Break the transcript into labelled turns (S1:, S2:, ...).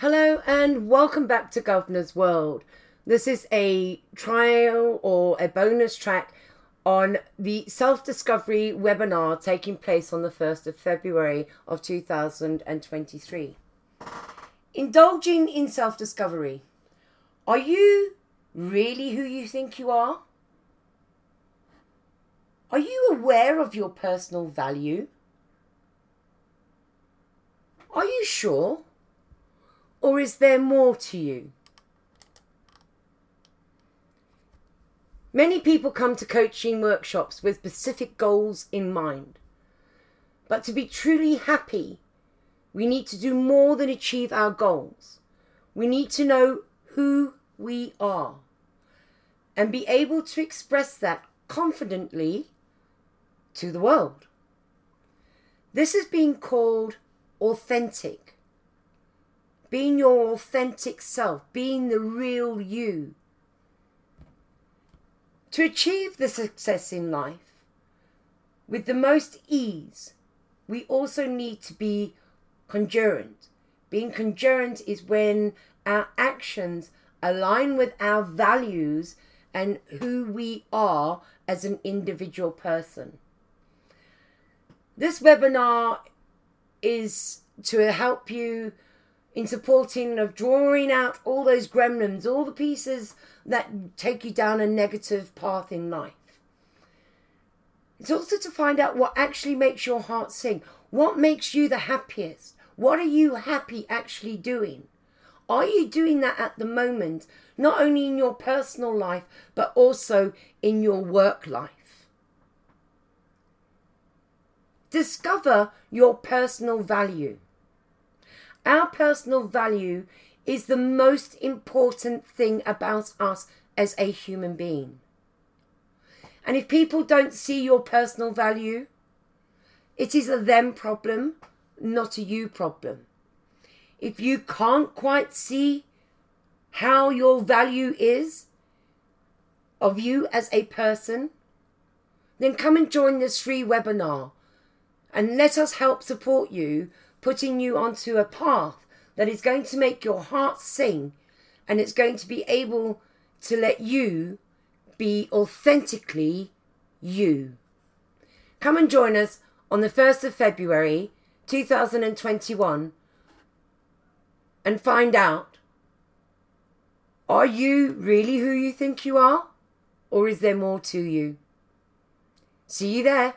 S1: Hello and welcome back to Governor's World. This is a trial or a bonus track on the self discovery webinar taking place on the 1st of February of 2023. Indulging in self discovery. Are you really who you think you are? Are you aware of your personal value? Are you sure? Or is there more to you? Many people come to coaching workshops with specific goals in mind. But to be truly happy, we need to do more than achieve our goals. We need to know who we are and be able to express that confidently to the world. This is being called authentic being your authentic self, being the real you. To achieve the success in life with the most ease, we also need to be congruent. Being congruent is when our actions align with our values and who we are as an individual person. This webinar is to help you in supporting of drawing out all those gremlins, all the pieces that take you down a negative path in life. It's also to find out what actually makes your heart sing. What makes you the happiest? What are you happy actually doing? Are you doing that at the moment, not only in your personal life, but also in your work life? Discover your personal value. Our personal value is the most important thing about us as a human being. And if people don't see your personal value, it is a them problem, not a you problem. If you can't quite see how your value is of you as a person, then come and join this free webinar and let us help support you putting you onto a path that is going to make your heart sing and it's going to be able to let you be authentically you. Come and join us on the 1st of February 2021 and find out are you really who you think you are? Or is there more to you? See you there.